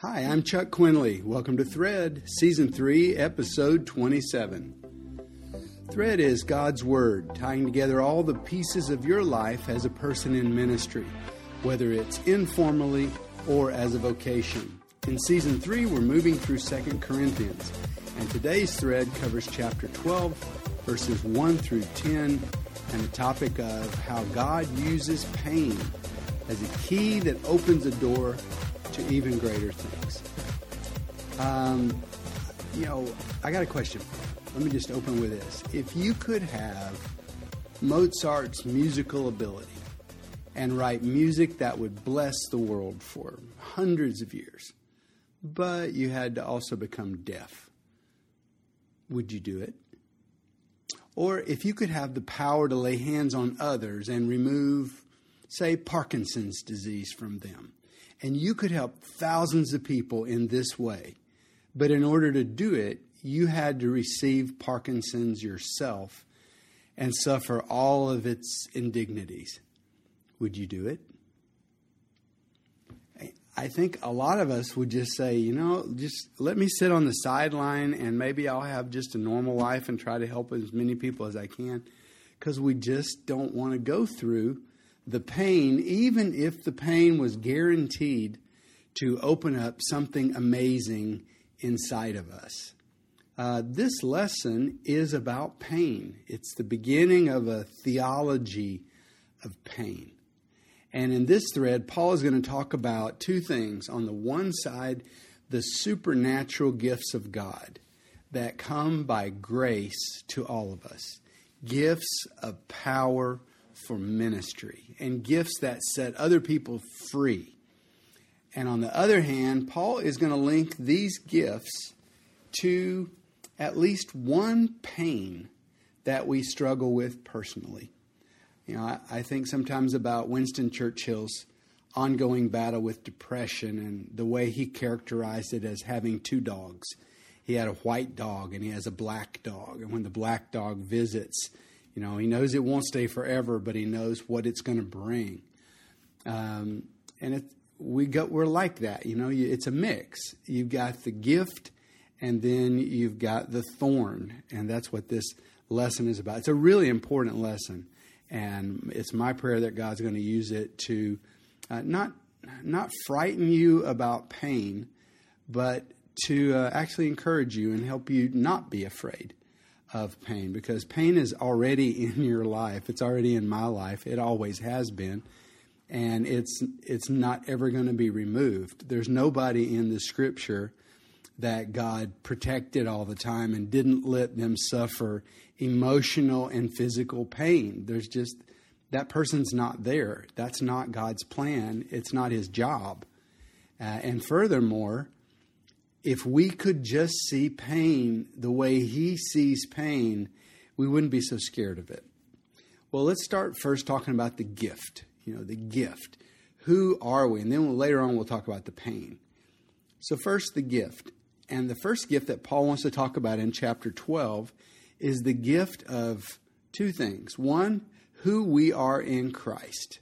Hi, I'm Chuck Quinley. Welcome to Thread, Season 3, Episode 27. Thread is God's Word, tying together all the pieces of your life as a person in ministry, whether it's informally or as a vocation. In Season 3, we're moving through 2 Corinthians, and today's thread covers chapter 12, verses 1 through 10, and the topic of how God uses pain as a key that opens a door to even greater things. Um, you know, I got a question. Let me just open with this. If you could have Mozart's musical ability and write music that would bless the world for hundreds of years, but you had to also become deaf, would you do it? Or if you could have the power to lay hands on others and remove, say, Parkinson's disease from them, and you could help thousands of people in this way. But in order to do it, you had to receive Parkinson's yourself and suffer all of its indignities. Would you do it? I think a lot of us would just say, you know, just let me sit on the sideline and maybe I'll have just a normal life and try to help as many people as I can because we just don't want to go through the pain, even if the pain was guaranteed to open up something amazing inside of us. Uh, this lesson is about pain. It's the beginning of a theology of pain. And in this thread, Paul is going to talk about two things. On the one side, the supernatural gifts of God that come by grace to all of us gifts of power for ministry and gifts that set other people free. And on the other hand, Paul is going to link these gifts to at least one pain that we struggle with personally. You know, I, I, think sometimes about Winston Churchill's ongoing battle with depression and the way he characterized it as having two dogs. He had a white dog and he has a black dog. And when the black dog visits, you know, he knows it won't stay forever, but he knows what it's going to bring. Um, and it, we got we're like that. You know, it's a mix. You've got the gift, and then you've got the thorn, and that's what this lesson is about. It's a really important lesson, and it's my prayer that God's going to use it to uh, not not frighten you about pain, but to uh, actually encourage you and help you not be afraid of pain because pain is already in your life. It's already in my life. It always has been. And it's it's not ever going to be removed. There's nobody in the scripture that God protected all the time and didn't let them suffer emotional and physical pain. There's just that person's not there. That's not God's plan. It's not his job. Uh, and furthermore, if we could just see pain the way he sees pain, we wouldn't be so scared of it. Well, let's start first talking about the gift. You know, the gift. Who are we? And then we'll, later on, we'll talk about the pain. So, first, the gift. And the first gift that Paul wants to talk about in chapter 12 is the gift of two things. One, who we are in Christ.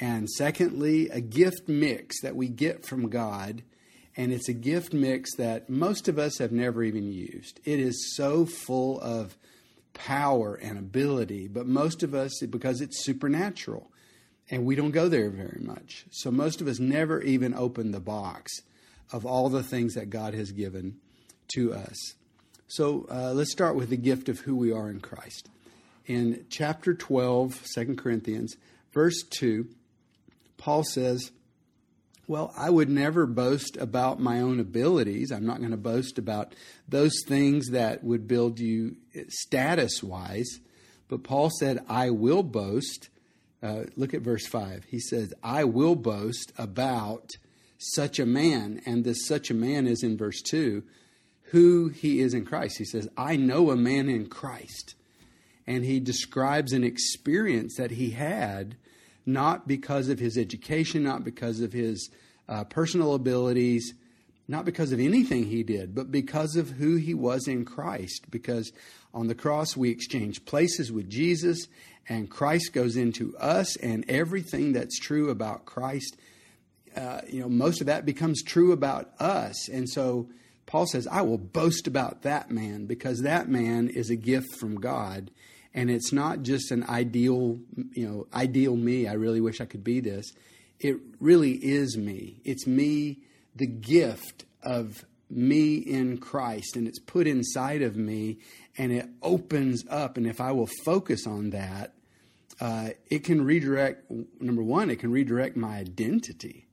And secondly, a gift mix that we get from God and it's a gift mix that most of us have never even used. It is so full of power and ability, but most of us, because it's supernatural, and we don't go there very much. So most of us never even open the box of all the things that God has given to us. So uh, let's start with the gift of who we are in Christ. In chapter 12, 2 Corinthians, verse 2, Paul says, well, I would never boast about my own abilities. I'm not going to boast about those things that would build you status wise. But Paul said, I will boast. Uh, look at verse 5. He says, I will boast about such a man. And this such a man is in verse 2 who he is in Christ. He says, I know a man in Christ. And he describes an experience that he had not because of his education, not because of his uh, personal abilities, not because of anything he did, but because of who he was in Christ. Because on the cross, we exchange places with Jesus, and Christ goes into us, and everything that's true about Christ uh, you know, most of that becomes true about us. And so Paul says, I will boast about that man because that man is a gift from God. And it's not just an ideal, you know, ideal me. I really wish I could be this. It really is me. It's me, the gift of me in Christ, and it's put inside of me, and it opens up. And if I will focus on that, uh, it can redirect. Number one, it can redirect my identity.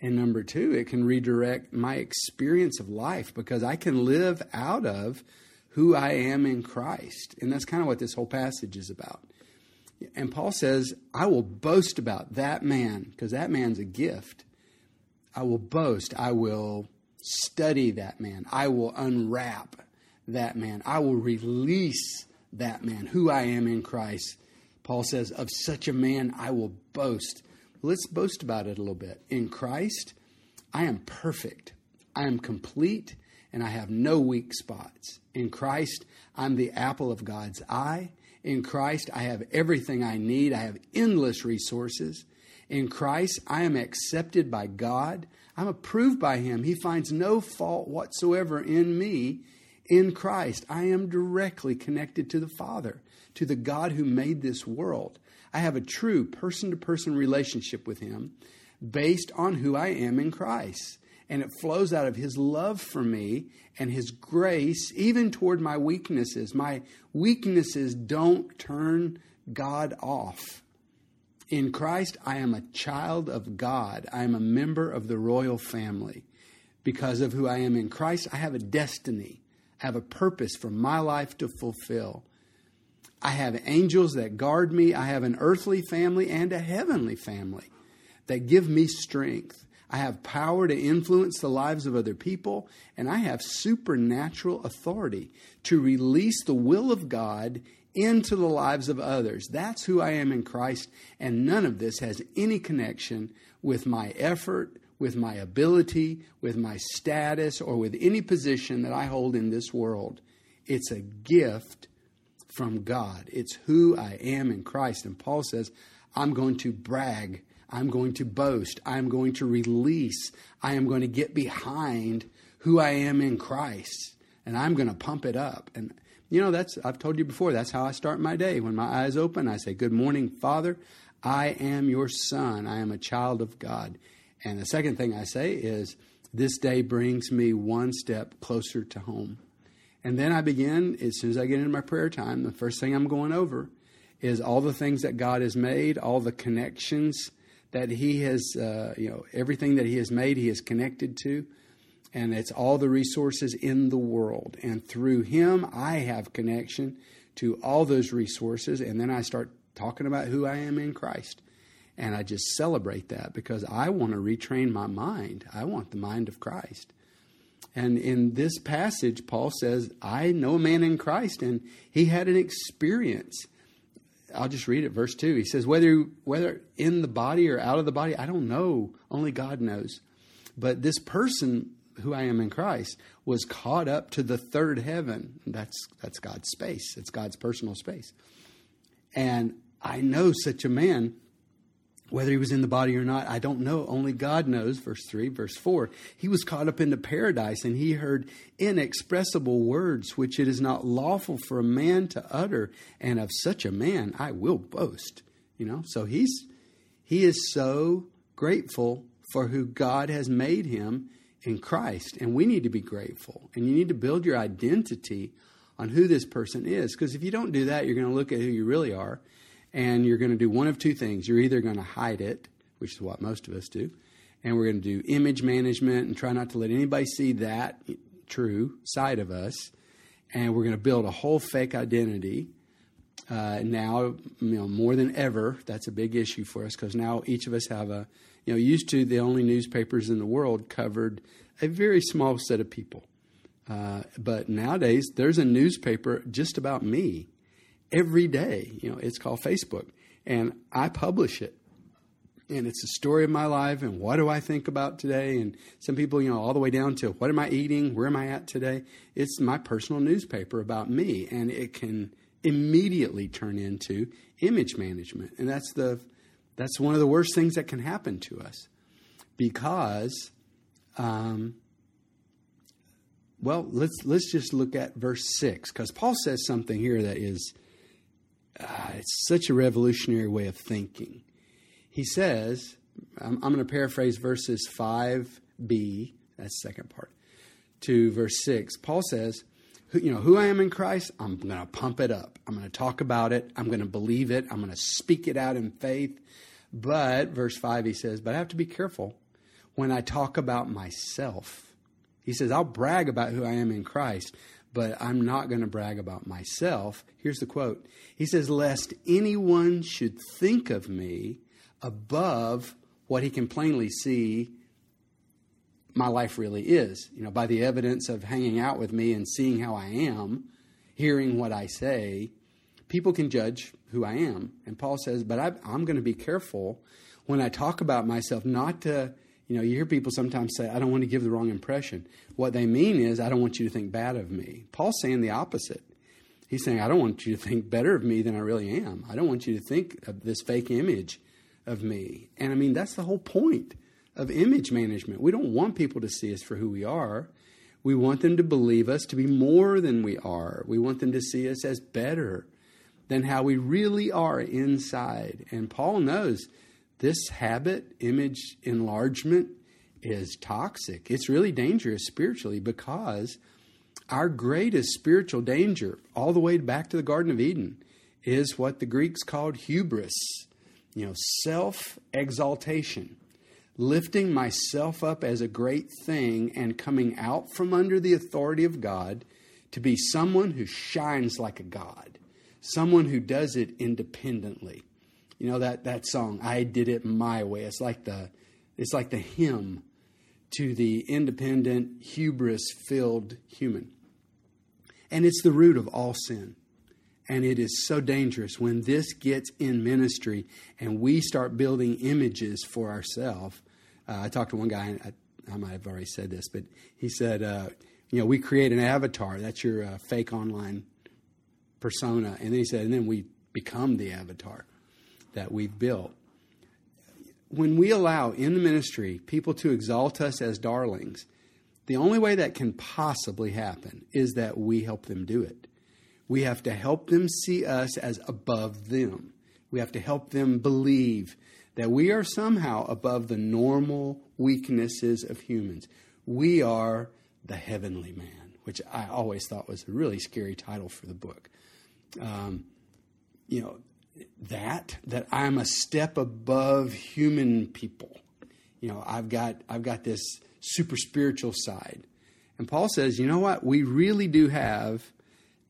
And number two, it can redirect my experience of life because I can live out of who I am in Christ. And that's kind of what this whole passage is about. And Paul says, I will boast about that man because that man's a gift. I will boast. I will study that man. I will unwrap that man. I will release that man, who I am in Christ. Paul says, Of such a man I will boast. Let's boast about it a little bit. In Christ, I am perfect, I am complete, and I have no weak spots. In Christ, I'm the apple of God's eye. In Christ, I have everything I need. I have endless resources. In Christ, I am accepted by God. I'm approved by Him. He finds no fault whatsoever in me. In Christ, I am directly connected to the Father, to the God who made this world. I have a true person to person relationship with Him based on who I am in Christ. And it flows out of His love for me and His grace, even toward my weaknesses. My weaknesses don't turn God off. In Christ, I am a child of God. I am a member of the royal family. Because of who I am in Christ, I have a destiny. I have a purpose for my life to fulfill. I have angels that guard me. I have an earthly family and a heavenly family that give me strength. I have power to influence the lives of other people, and I have supernatural authority to release the will of God into the lives of others. That's who I am in Christ, and none of this has any connection with my effort, with my ability, with my status, or with any position that I hold in this world. It's a gift from God. It's who I am in Christ. And Paul says, I'm going to brag. I'm going to boast. I'm going to release. I am going to get behind who I am in Christ. And I'm going to pump it up. And, you know, that's, I've told you before, that's how I start my day. When my eyes open, I say, Good morning, Father. I am your son. I am a child of God. And the second thing I say is, This day brings me one step closer to home. And then I begin, as soon as I get into my prayer time, the first thing I'm going over is all the things that God has made, all the connections that He has, uh, you know, everything that He has made, He is connected to. And it's all the resources in the world. And through Him, I have connection to all those resources. And then I start talking about who I am in Christ. And I just celebrate that because I want to retrain my mind. I want the mind of Christ. And in this passage, Paul says, I know a man in Christ, and he had an experience. I'll just read it, verse 2. He says, whether, whether in the body or out of the body, I don't know. Only God knows. But this person who I am in Christ was caught up to the third heaven. That's, that's God's space, it's God's personal space. And I know such a man whether he was in the body or not, I don't know. Only God knows. Verse 3, verse 4. He was caught up into paradise and he heard inexpressible words which it is not lawful for a man to utter. And of such a man I will boast. You know, so he's he is so grateful for who God has made him in Christ. And we need to be grateful. And you need to build your identity on who this person is. Because if you don't do that, you're going to look at who you really are and you're going to do one of two things. You're either going to hide it, which is what most of us do, and we're going to do image management and try not to let anybody see that true side of us, and we're going to build a whole fake identity. Uh, now, you know, more than ever, that's a big issue for us because now each of us have a, you know, used to the only newspapers in the world covered a very small set of people. Uh, but nowadays, there's a newspaper just about me every day. You know, it's called Facebook, and I publish it. And it's a story of my life and what do I think about today? And some people, you know, all the way down to what am I eating? Where am I at today? It's my personal newspaper about me. And it can immediately turn into image management. And that's the that's one of the worst things that can happen to us. because, um, well, let's let's just look at verse six because Paul says something here that is uh, it's such a revolutionary way of thinking. He says, I'm, I'm going to paraphrase verses five b, that's the second part, to verse six. Paul says, you know who I am in Christ, I'm going to pump it up. I'm going to talk about it. I'm going to believe it. I'm going to speak it out in faith. But verse 5 he says, but I have to be careful when I talk about myself. He says, I'll brag about who I am in Christ, but I'm not going to brag about myself. Here's the quote. He says, lest anyone should think of me above what he can plainly see my life really is. You know, by the evidence of hanging out with me and seeing how I am, hearing what I say, people can judge who I am. And Paul says, but I, am going to be careful when I talk about myself not to, you know, you hear people sometimes say, I don't want to give the wrong impression. What they mean is, I don't want you to think bad of me. Paul's saying the opposite. He's saying, I don't want you to think better of me than I really am. I don't want you to think of this fake image of me. And I mean, that's the whole point of image management. We don't want people to see us for who we are. We want them to believe us to be more than we are. We want them to see us as better than how we really are inside. And Paul knows this habit, image enlargement, is toxic. It's really dangerous spiritually because our greatest spiritual danger, all the way back to the Garden of Eden, is what the Greeks called hubris, you know, self exaltation lifting myself up as a great thing and coming out from under the authority of God to be someone who shines like a God, someone who does it independently. You know that that song, I did it my way. It's like the it's like the hymn to the independent, hubris filled human. And it's the root of all sin. And it is so dangerous when this gets in ministry and we start building images for ourselves uh, I talked to one guy, I, I, might have already said this, but he said, uh, you know, we create an avatar. That's your uh, fake online persona. And then he said, and then we become the avatar that we've built. When we allow in the ministry people to exalt us as darlings, the only way that can possibly happen is that we help them do it. We have to help them see us as above them. We have to help them believe that we are somehow above the normal weaknesses of humans. We are the heavenly man, which I always thought was a really scary title for the book. Um, you know, that that I'm a step above human people. You know, I've got I've got this super spiritual side. And Paul says, you know what? We really do have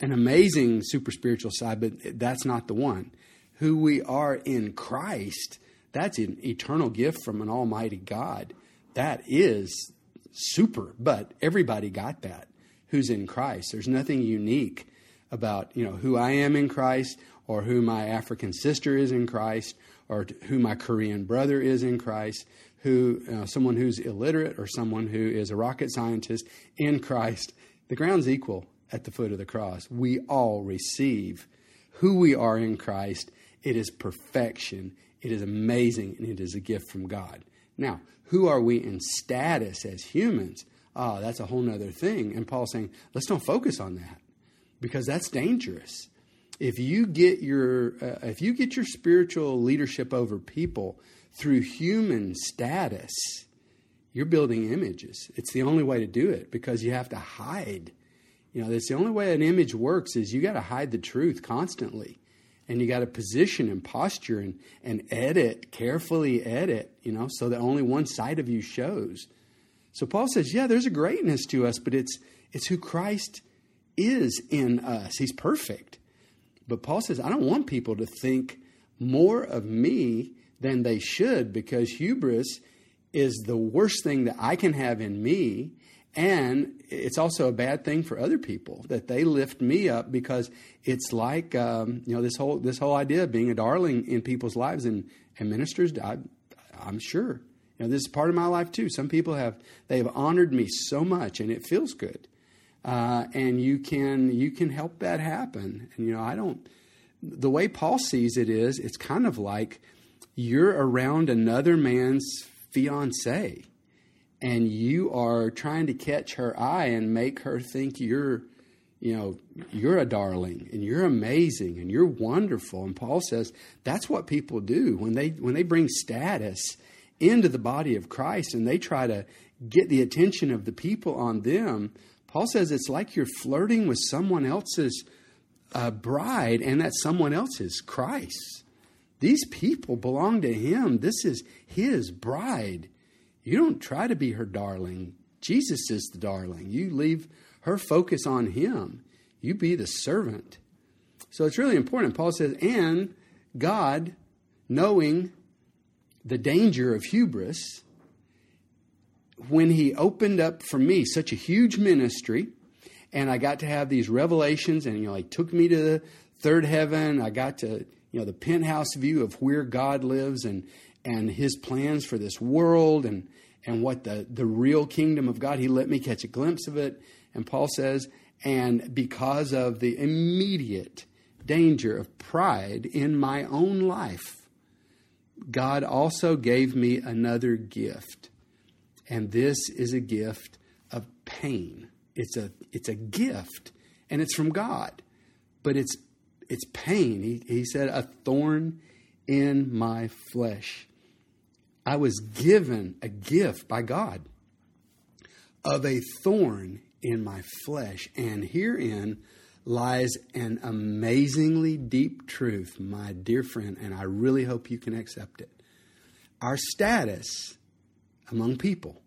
an amazing super spiritual side, but that's not the one. Who we are in Christ that's an eternal gift from an almighty God. That is super, but everybody got that who's in Christ. There's nothing unique about, you know, who I am in Christ or who my African sister is in Christ or who my Korean brother is in Christ, who uh, someone who's illiterate or someone who is a rocket scientist in Christ. The ground's equal at the foot of the cross. We all receive who we are in Christ. It is perfection. It is amazing and it is a gift from God. Now, who are we in status as humans? Ah, oh, that's a whole other thing. And Paul's saying, let's don't focus on that because that's dangerous. If you get your uh, if you get your spiritual leadership over people through human status, you're building images. It's the only way to do it because you have to hide. You know, that's the only way an image works is you got to hide the truth constantly and you got to position and posture and, and edit, carefully edit, you know, so that only one side of you shows. So Paul says, yeah, there's a greatness to us, but it's it's who Christ is in us. He's perfect. But Paul says, I don't want people to think more of me than they should because hubris is the worst thing that I can have in me and it's also a bad thing for other people that they lift me up because it's like um, you know this whole this whole idea of being a darling in people's lives and, and ministers. I, I'm sure you know this is part of my life too. Some people have they have honored me so much, and it feels good. Uh, and you can you can help that happen. And you know I don't. The way Paul sees it is, it's kind of like you're around another man's fiance and you are trying to catch her eye and make her think you're you know you're a darling and you're amazing and you're wonderful and paul says that's what people do when they when they bring status into the body of christ and they try to get the attention of the people on them paul says it's like you're flirting with someone else's uh, bride and that someone else is christ these people belong to him this is his bride you don't try to be her darling. Jesus is the darling. You leave her focus on him. You be the servant. So it's really important. Paul says, and God, knowing the danger of hubris, when he opened up for me such a huge ministry, and I got to have these revelations, and you know, he took me to the third heaven. I got to, you know, the penthouse view of where God lives and and his plans for this world and, and what the, the real kingdom of God. He let me catch a glimpse of it. And Paul says, and because of the immediate danger of pride in my own life, God also gave me another gift. And this is a gift of pain. It's a, it's a gift, and it's from God, but it's, it's pain. He, he said, a thorn in my flesh. I was given a gift by God of a thorn in my flesh, and herein lies an amazingly deep truth, my dear friend, and I really hope you can accept it. Our status among people,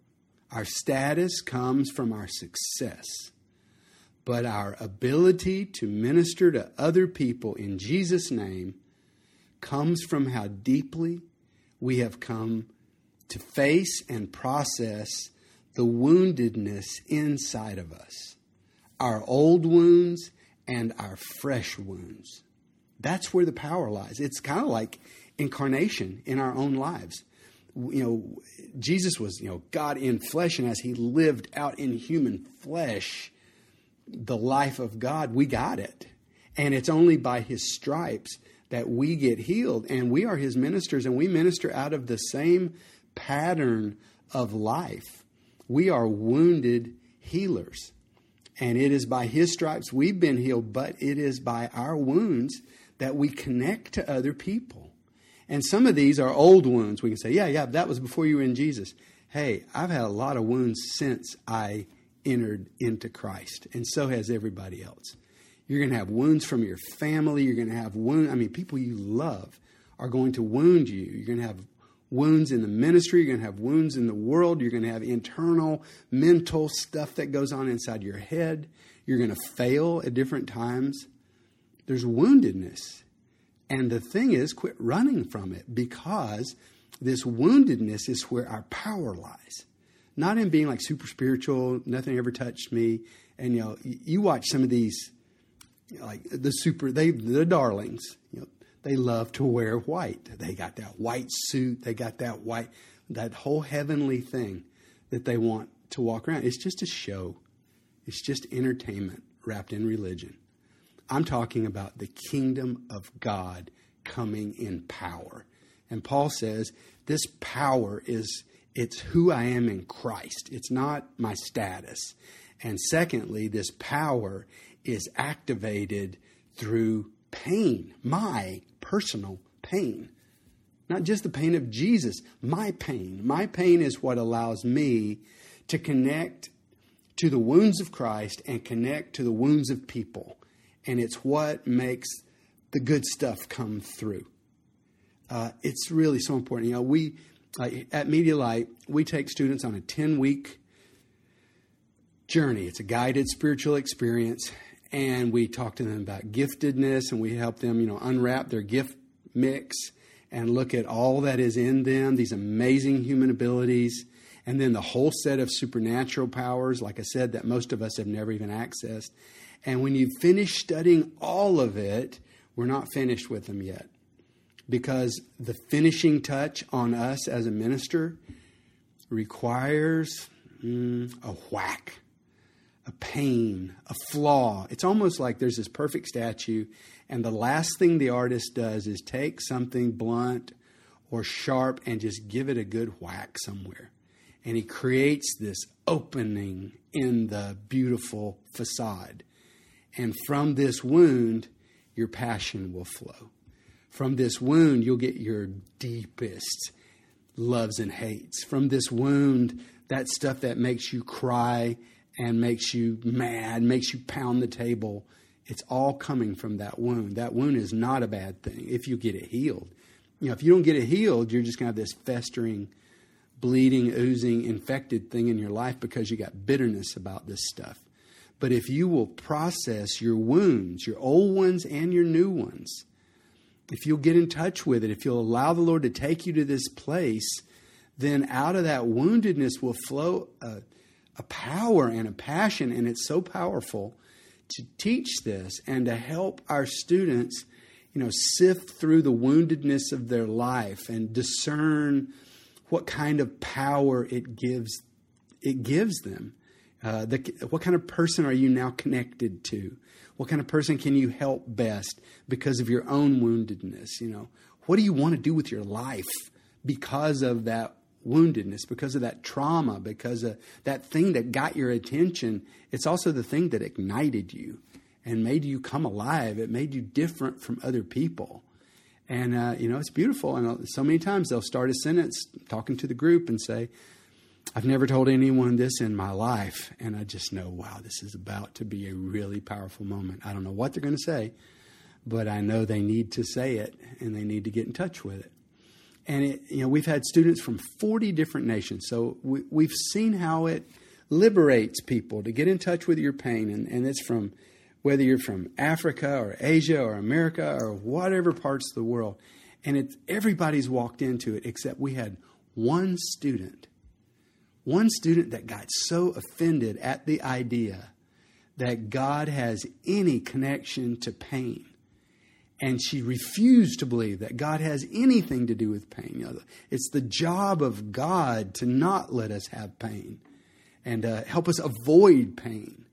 our status comes from our success, but our ability to minister to other people in Jesus' name comes from how deeply we have come to face and process the woundedness inside of us, our old wounds and our fresh wounds. That's where the power lies. It's kind of like incarnation in our own lives. You know, Jesus was, you know, God in flesh, and as he lived out in human flesh the life of God, we got it. And it's only by his stripes that we get healed. And we are his ministers, and we minister out of the same pattern of life. We are wounded healers. And it is by his stripes we've been healed, but it is by our wounds that we connect to other people. And some of these are old wounds. We can say, yeah, yeah, that was before you were in Jesus. Hey, I've had a lot of wounds since I entered into Christ, and so has everybody else. You're going to have wounds from your family. You're going to have wounds. I mean, people you love are going to wound you. You're going to have wounds in the ministry. You're going to have wounds in the world. You're going to have internal mental stuff that goes on inside your head. You're going to fail at different times. There's woundedness. And the thing is, quit running from it because this woundedness is where our power lies. Not in being like super spiritual, nothing ever touched me. And you know, you watch some of these like the super they the darlings. You know they love to wear white. They got that white suit. They got that white that whole heavenly thing that they want to walk around. It's just a show. It's just entertainment wrapped in religion i'm talking about the kingdom of god coming in power and paul says this power is it's who i am in christ it's not my status and secondly this power is activated through pain, my personal pain. Not just the pain of Jesus, my pain. My pain is what allows me to connect to the wounds of Christ and connect to the wounds of people. And it's what makes the good stuff come through. Uh, it's really so important. You know, we uh, at Media Light, we take students on a 10 week journey. It's a guided spiritual experience and we talk to them about giftedness and we help them, you know, unwrap their gift mix and look at all that is in them, these amazing human abilities, and then the whole set of supernatural powers, like I said, that most of us have never even accessed. And when you finish studying all of it, we're not finished with them yet. Because the finishing touch on us as a minister requires mm, a whack a pain, a flaw. It's almost like there's this perfect statue, and the last thing the artist does is take something blunt or sharp and just give it a good whack somewhere. And he creates this opening in the beautiful facade. And from this wound, your passion will flow. From this wound, you'll get your deepest loves and hates. From this wound, that stuff that makes you cry and makes you mad, makes you pound the table, it's all coming from that wound. That wound is not a bad thing if you get it healed. You know, if you don't get it healed, you're just going to have this festering, bleeding, oozing, infected thing in your life because you got bitterness about this stuff. But if you will process your wounds, your old ones and your new ones, if you'll get in touch with it, if you'll allow the Lord to take you to this place, then out of that woundedness will flow a, a power and a passion, and it's so powerful to teach this and to help our students, you know, sift through the woundedness of their life and discern what kind of power it gives it gives them. Uh, the, what kind of person are you now connected to? What kind of person can you help best because of your own woundedness? You know, what do you want to do with your life because of that woundedness, because of that trauma, because of that thing that got your attention? It's also the thing that ignited you and made you come alive. It made you different from other people. And, uh, you know, it's beautiful. And uh, so many times they'll start a sentence talking to the group and say, I've never told anyone this in my life, and I just know, wow, this is about to be a really powerful moment. I don't know what they're going to say, but I know they need to say it and they need to get in touch with it. And it, you know, we've had students from 40 different nations, so we, we've seen how it liberates people to get in touch with your pain, and, and it's from whether you're from Africa or Asia or America or whatever parts of the world, and it's everybody's walked into it except we had one student one student that got so offended at the idea that God has any connection to pain. And she refused to believe that God has anything to do with pain. You know, it's the job of God to not let us have pain and to help us avoid pain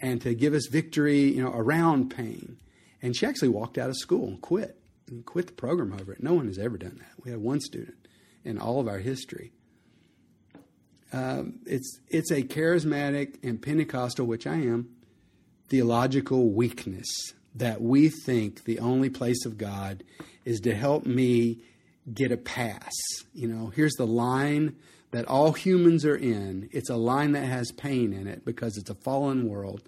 and to give us victory you know, around pain. And she actually walked out of school and quit and quit the program over it. No one has ever done that. We had one student in all of our history. Um, it's it's a charismatic and Pentecostal, which I am, theological weakness that we think the only place of God is to help me get a pass. You know, here's the line that all humans are in. It's a line that has pain in it because it's a fallen world,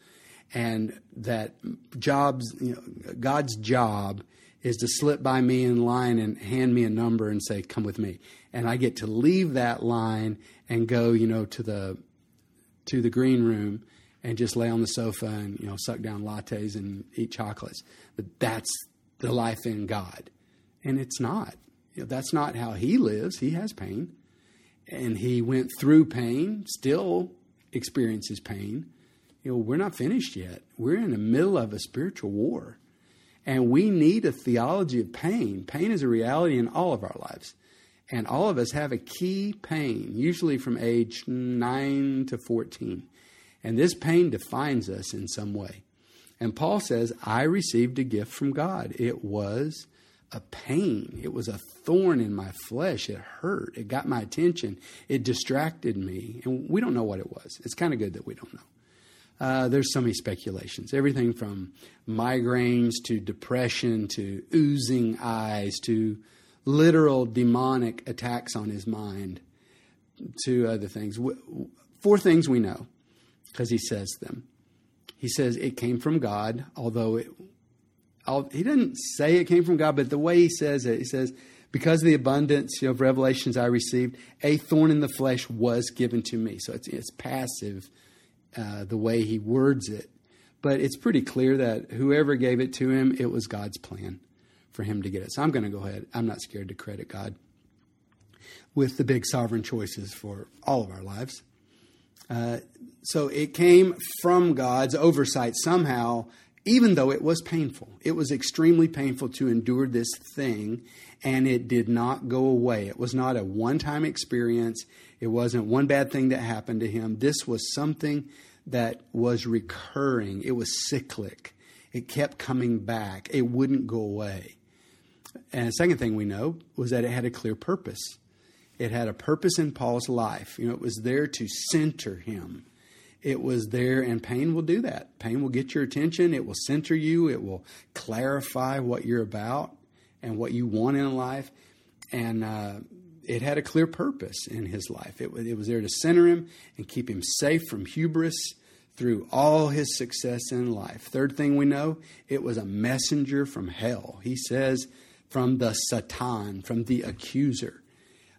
and that jobs, you know, God's job is to slip by me in line and hand me a number and say, "Come with me," and I get to leave that line and go, you know, to the to the green room and just lay on the sofa and you know suck down lattes and eat chocolates. But that's the life in God, and it's not. You know, that's not how He lives. He has pain, and He went through pain, still experiences pain. You know, we're not finished yet. We're in the middle of a spiritual war. And we need a theology of pain. Pain is a reality in all of our lives. And all of us have a key pain, usually from age 9 to 14. And this pain defines us in some way. And Paul says, I received a gift from God. It was a pain, it was a thorn in my flesh. It hurt, it got my attention, it distracted me. And we don't know what it was. It's kind of good that we don't know. Uh, there's so many speculations. Everything from migraines to depression to oozing eyes to literal demonic attacks on his mind to other things. Four things we know because he says them. He says it came from God, although it, he didn't say it came from God, but the way he says it, he says, because of the abundance of revelations I received, a thorn in the flesh was given to me. So it's, it's passive uh, the way he words it. But it's pretty clear that whoever gave it to him, it was God's plan for him to get it. So I'm going to go ahead. I'm not scared to credit God with the big sovereign choices for all of our lives. Uh, so it came from God's oversight somehow, even though it was painful. It was extremely painful to endure this thing, and it did not go away. It was not a one time experience, it wasn't one bad thing that happened to him. This was something that was recurring, it was cyclic. It kept coming back, it wouldn't go away And the second thing we know was that it had a clear purpose. It had a purpose in Paul's life. You know, it was there to center him. It was there, and pain will do that. Pain will get your attention. It will center you. It will clarify what you're about and what you want in life. And uh, it had a clear purpose in his life. It, it was there to center him and keep him safe from hubris through all his success in life. Third thing we know, it was a messenger from hell. He says, from the Satan, from the accuser.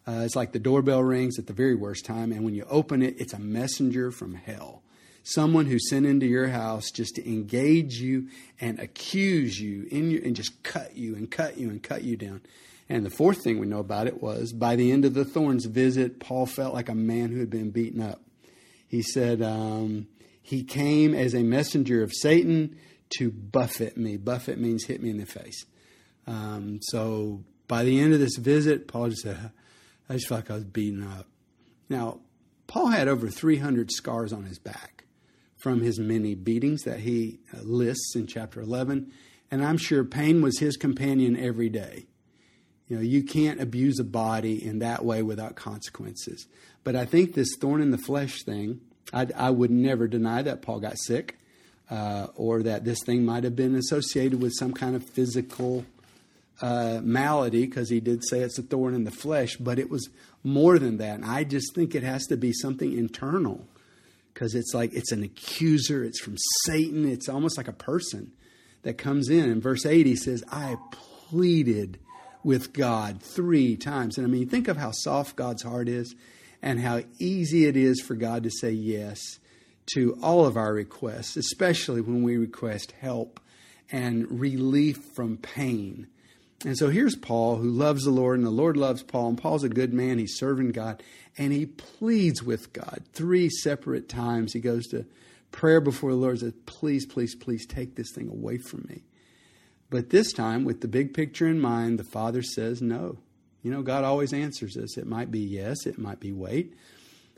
Uh, it's like the doorbell rings at the very worst time, and when you open it, it's a messenger from hell. Someone who sent into your house just to engage you and accuse you in your, and just cut you and cut you and cut you down. And the fourth thing we know about it was by the end of the thorns visit, Paul felt like a man who had been beaten up. He said, um, He came as a messenger of Satan to buffet me. Buffet means hit me in the face. Um, so by the end of this visit, Paul just said, I just felt like I was beaten up. Now, Paul had over 300 scars on his back from his many beatings that he uh, lists in chapter 11. And I'm sure pain was his companion every day. You know, you can't abuse a body in that way without consequences. But I think this thorn in the flesh thing, I, I would never deny that Paul got sick uh, or that this thing might have been associated with some kind of physical uh, malady, because he did say it's a thorn in the flesh, but it was more than that. And I just think it has to be something internal because it's like it's an accuser, it's from Satan, it's almost like a person that comes in. In verse 8, he says, I pleaded with God three times. And I mean, think of how soft God's heart is and how easy it is for God to say yes to all of our requests, especially when we request help and relief from pain. And so here's Paul, who loves the Lord, and the Lord loves Paul, and Paul's a good man. He's serving God, and he pleads with God three separate times. He goes to prayer before the Lord, and says, Please, please, please take this thing away from me. But this time, with the big picture in mind, the Father says no. You know, God always answers us. It might be yes, it might be wait,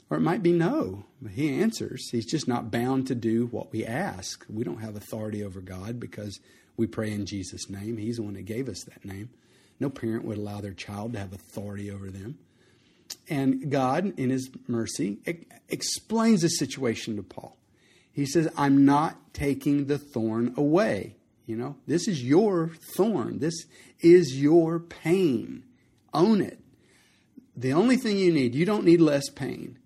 or it might be no. But He answers. He's just not bound to do what we ask. We don't have authority over God because we pray in Jesus' name. He's the one that gave us that name. No parent would allow their child to have authority over them. And God, in His mercy, explains the situation to Paul. He says, I'm not taking the thorn away. You know, this is your thorn. This is your pain. Own it. The only thing you need, you don't need less pain.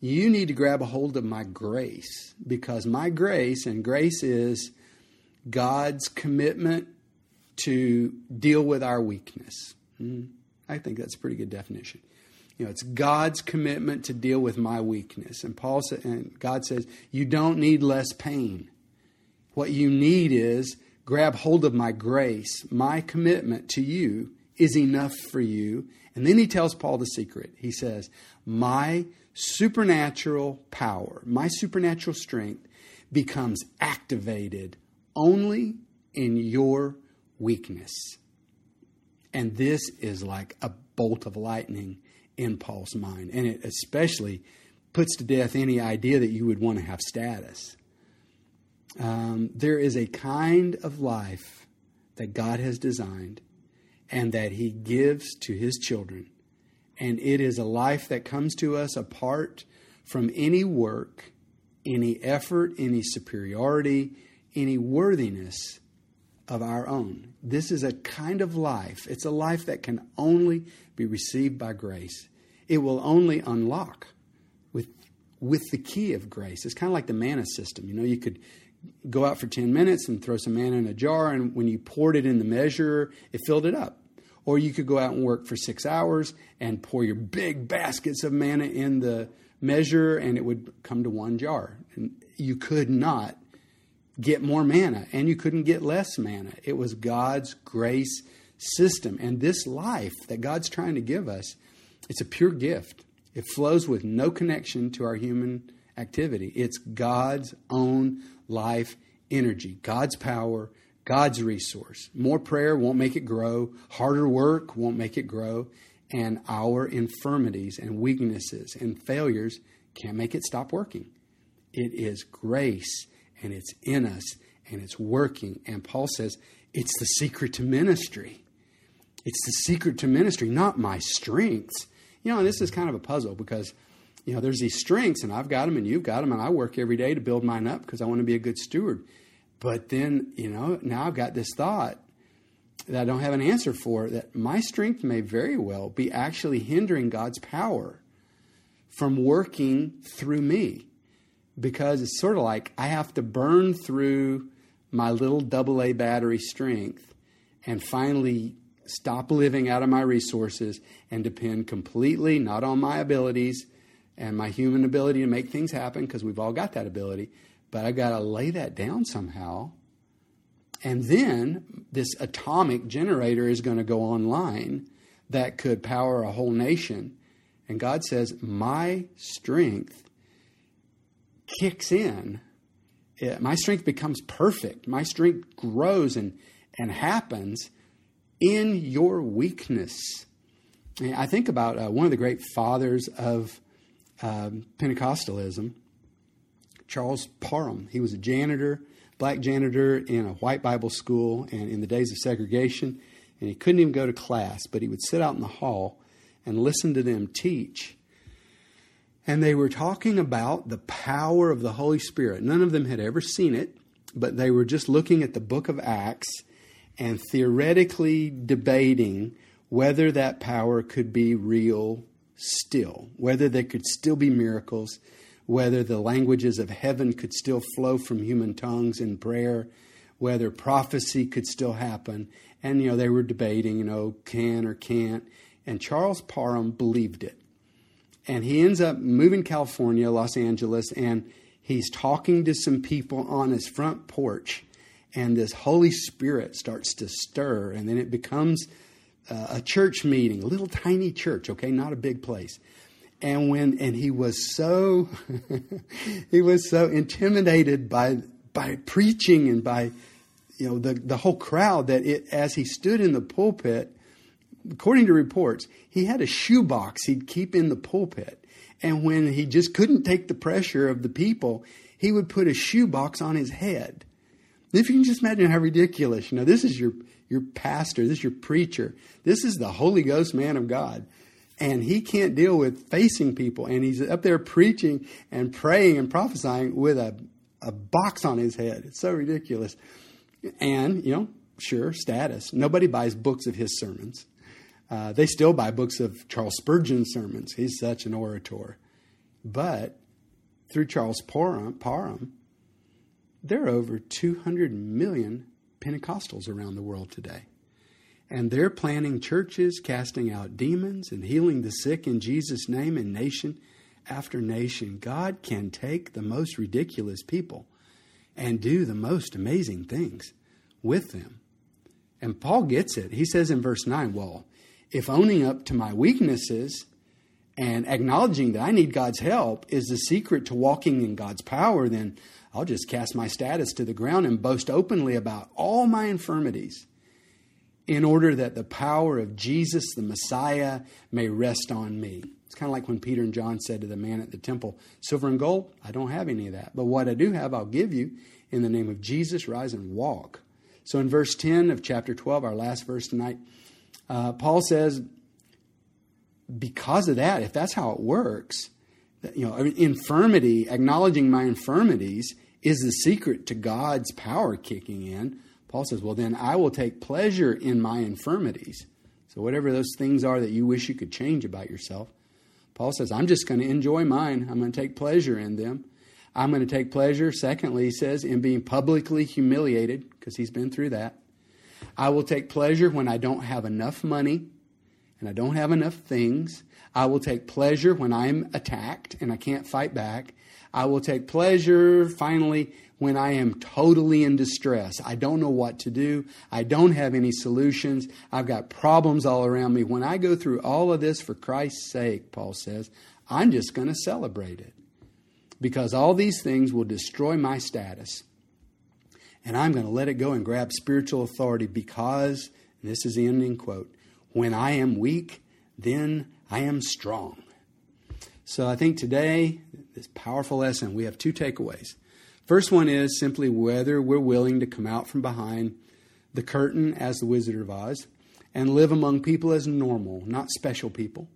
You need to grab a hold of my grace because my grace, and grace is God's commitment to deal with our weakness. Mm, I think that's a pretty good definition. You know, it's God's commitment to deal with my weakness. And Paul said, and God says, you don't need less pain. What you need is grab hold of my grace. My commitment to you is enough for you. And then he tells Paul the secret. He says, My supernatural power, my supernatural strength becomes activated only in your weakness. And this is like a bolt of lightning in Paul's mind. And it especially puts to death any idea that you would want to have status um, there is a kind of life that God has designed and that He gives to His children. And it is a life that comes to us apart from any work, any effort, any superiority, any worthiness of our own. This is a kind of life. It's a life that can only be received by grace. It will only unlock with with the key of grace. It's kind of like the manna system. You know, you could go out for 10 minutes and throw some manna in a jar, and when you poured it in the measure, it filled it up. Or you could go out and work for six hours and pour your big baskets of manna in the measure, and it would come to one jar. And you could not get more manna, and you couldn't get less manna. It was God's grace system. And this life that God's trying to give us, it's a pure gift. It flows with no connection to our human activity. It's God's own life energy, God's power, God's resource. More prayer won't make it grow, harder work won't make it grow, and our infirmities and weaknesses and failures can't make it stop working. It is grace and it's in us and it's working. And Paul says it's the secret to ministry. It's the secret to ministry, not my strengths. You know, and this is kind of a puzzle because, you know, there's these strengths and I've got them and you've got them and I work every day to build mine up because I want to be a good steward. But then, you know, now I've got this thought that I don't have an answer for that my strength may very well be actually hindering God's power from working through me because it's sort of like I have to burn through my little double A battery strength and finally stop living out of my resources and depend completely not on my abilities and my human ability to make things happen because we've all got that ability, but I've got to lay that down somehow. And then this atomic generator is going to go online that could power a whole nation. And God says, My strength kicks in. my strength becomes perfect. My strength grows and, and happens in your weakness. I think about uh, one of the great fathers of um, Pentecostalism, Charles Parham. He was a janitor, black janitor in a white Bible school, and in the days of segregation, and he couldn't even go to class, but he would sit out in the hall and listen to them teach. And they were talking about the power of the Holy Spirit. None of them had ever seen it, but they were just looking at the book of Acts and theoretically debating whether that power could be real still, whether there could still be miracles, whether the languages of heaven could still flow from human tongues in prayer, whether prophecy could still happen. And, you know, they were debating, you know, can or can't. And Charles Parham believed it. And he ends up moving California, Los Angeles, and he's talking to some people on his front porch and this Holy Spirit starts to stir, and then it becomes uh, a church meeting, a little tiny church, okay, not a big place. And when and he was so he was so intimidated by by preaching and by you know the the whole crowd that it as he stood in the pulpit, according to reports, he had a shoebox he'd keep in the pulpit. And when he just couldn't take the pressure of the people, he would put a shoebox on his head if you can just imagine how ridiculous, you know, this is your, your pastor, this is your preacher, this is the Holy Ghost man of God. And he can't deal with facing people. And he's up there preaching and praying and prophesying with a, a box on his head. It's so ridiculous. And, you know, sure, status. Nobody buys books of his sermons. Uh, they still buy books of Charles Spurgeon's sermons. He's such an orator. But through Charles Parham, Parham there are over 200 million Pentecostals around the world today. And they're planning churches, casting out demons, and healing the sick in Jesus' name in nation after nation. God can take the most ridiculous people and do the most amazing things with them. And Paul gets it. He says in verse 9, Well, if owning up to my weaknesses and acknowledging that I need God's help is the secret to walking in God's power, then I'll just cast my status to the ground and boast openly about all my infirmities in order that the power of Jesus, the Messiah, may rest on me. It's kind of like when Peter and John said to the man at the temple, Silver and gold, I don't have any of that. But what I do have, I'll give you. In the name of Jesus, rise and walk. So in verse 10 of chapter 12, our last verse tonight, uh, Paul says, because of that, if that's how it works, you know, infirmity, acknowledging my infirmities, is the secret to God's power kicking in. Paul says, Well, then I will take pleasure in my infirmities. So, whatever those things are that you wish you could change about yourself, Paul says, I'm just going to enjoy mine. I'm going to take pleasure in them. I'm going to take pleasure, secondly, he says, in being publicly humiliated, because he's been through that. I will take pleasure when I don't have enough money and I don't have enough things. I will take pleasure when I'm attacked and I can't fight back. I will take pleasure, finally, when I am totally in distress. I don't know what to do. I don't have any solutions. I've got problems all around me. When I go through all of this for Christ's sake, Paul says, I'm just going to celebrate it. Because all these things will destroy my status. And I'm going to let it go and grab spiritual authority because, this is the ending quote, when I am weak, then I am strong. So I think today, this powerful lesson, we have two takeaways. First one is simply whether we're willing to come out from behind the curtain as the Wizard of Oz and live among people as normal, not special people,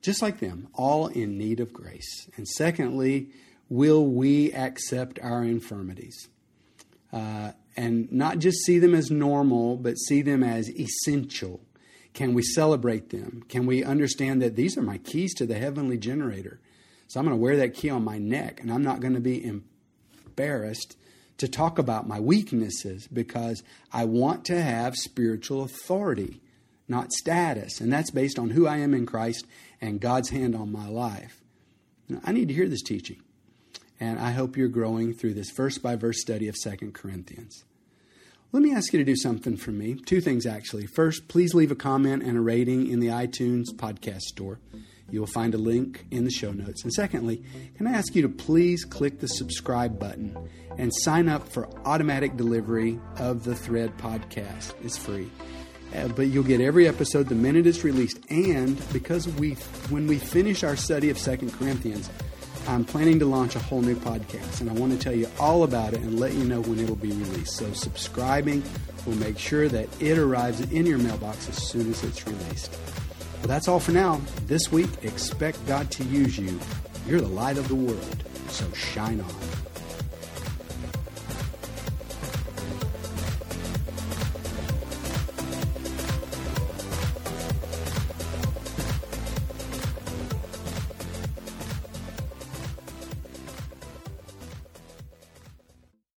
just like them, all in need of grace. And secondly, will we accept our infirmities? Uh, and not just see them as normal, but see them as essential. Can we celebrate them? Can we understand that these are my keys to the heavenly generator? So I'm going to wear that key on my neck, and I'm not going to be embarrassed to talk about my weaknesses because I want to have spiritual authority, not status. And that's based on who I am in Christ and God's hand on my life. Now, I need to hear this teaching. And I hope you're growing through this verse by verse study of Second Corinthians. Let me ask you to do something for me. Two things, actually. First, please leave a comment and a rating in the iTunes podcast store. You will find a link in the show notes. And secondly, can I ask you to please click the subscribe button and sign up for automatic delivery of the Thread podcast? It's free. Uh, but you'll get every episode the minute it's released. And because we, when we finish our study of Second Corinthians, I'm planning to launch a whole new podcast, and I want to tell you all about it and let you know when it'll be released. So, subscribing will make sure that it arrives in your mailbox as soon as it's released. Well, that's all for now. This week, expect God to use you. You're the light of the world, so shine on.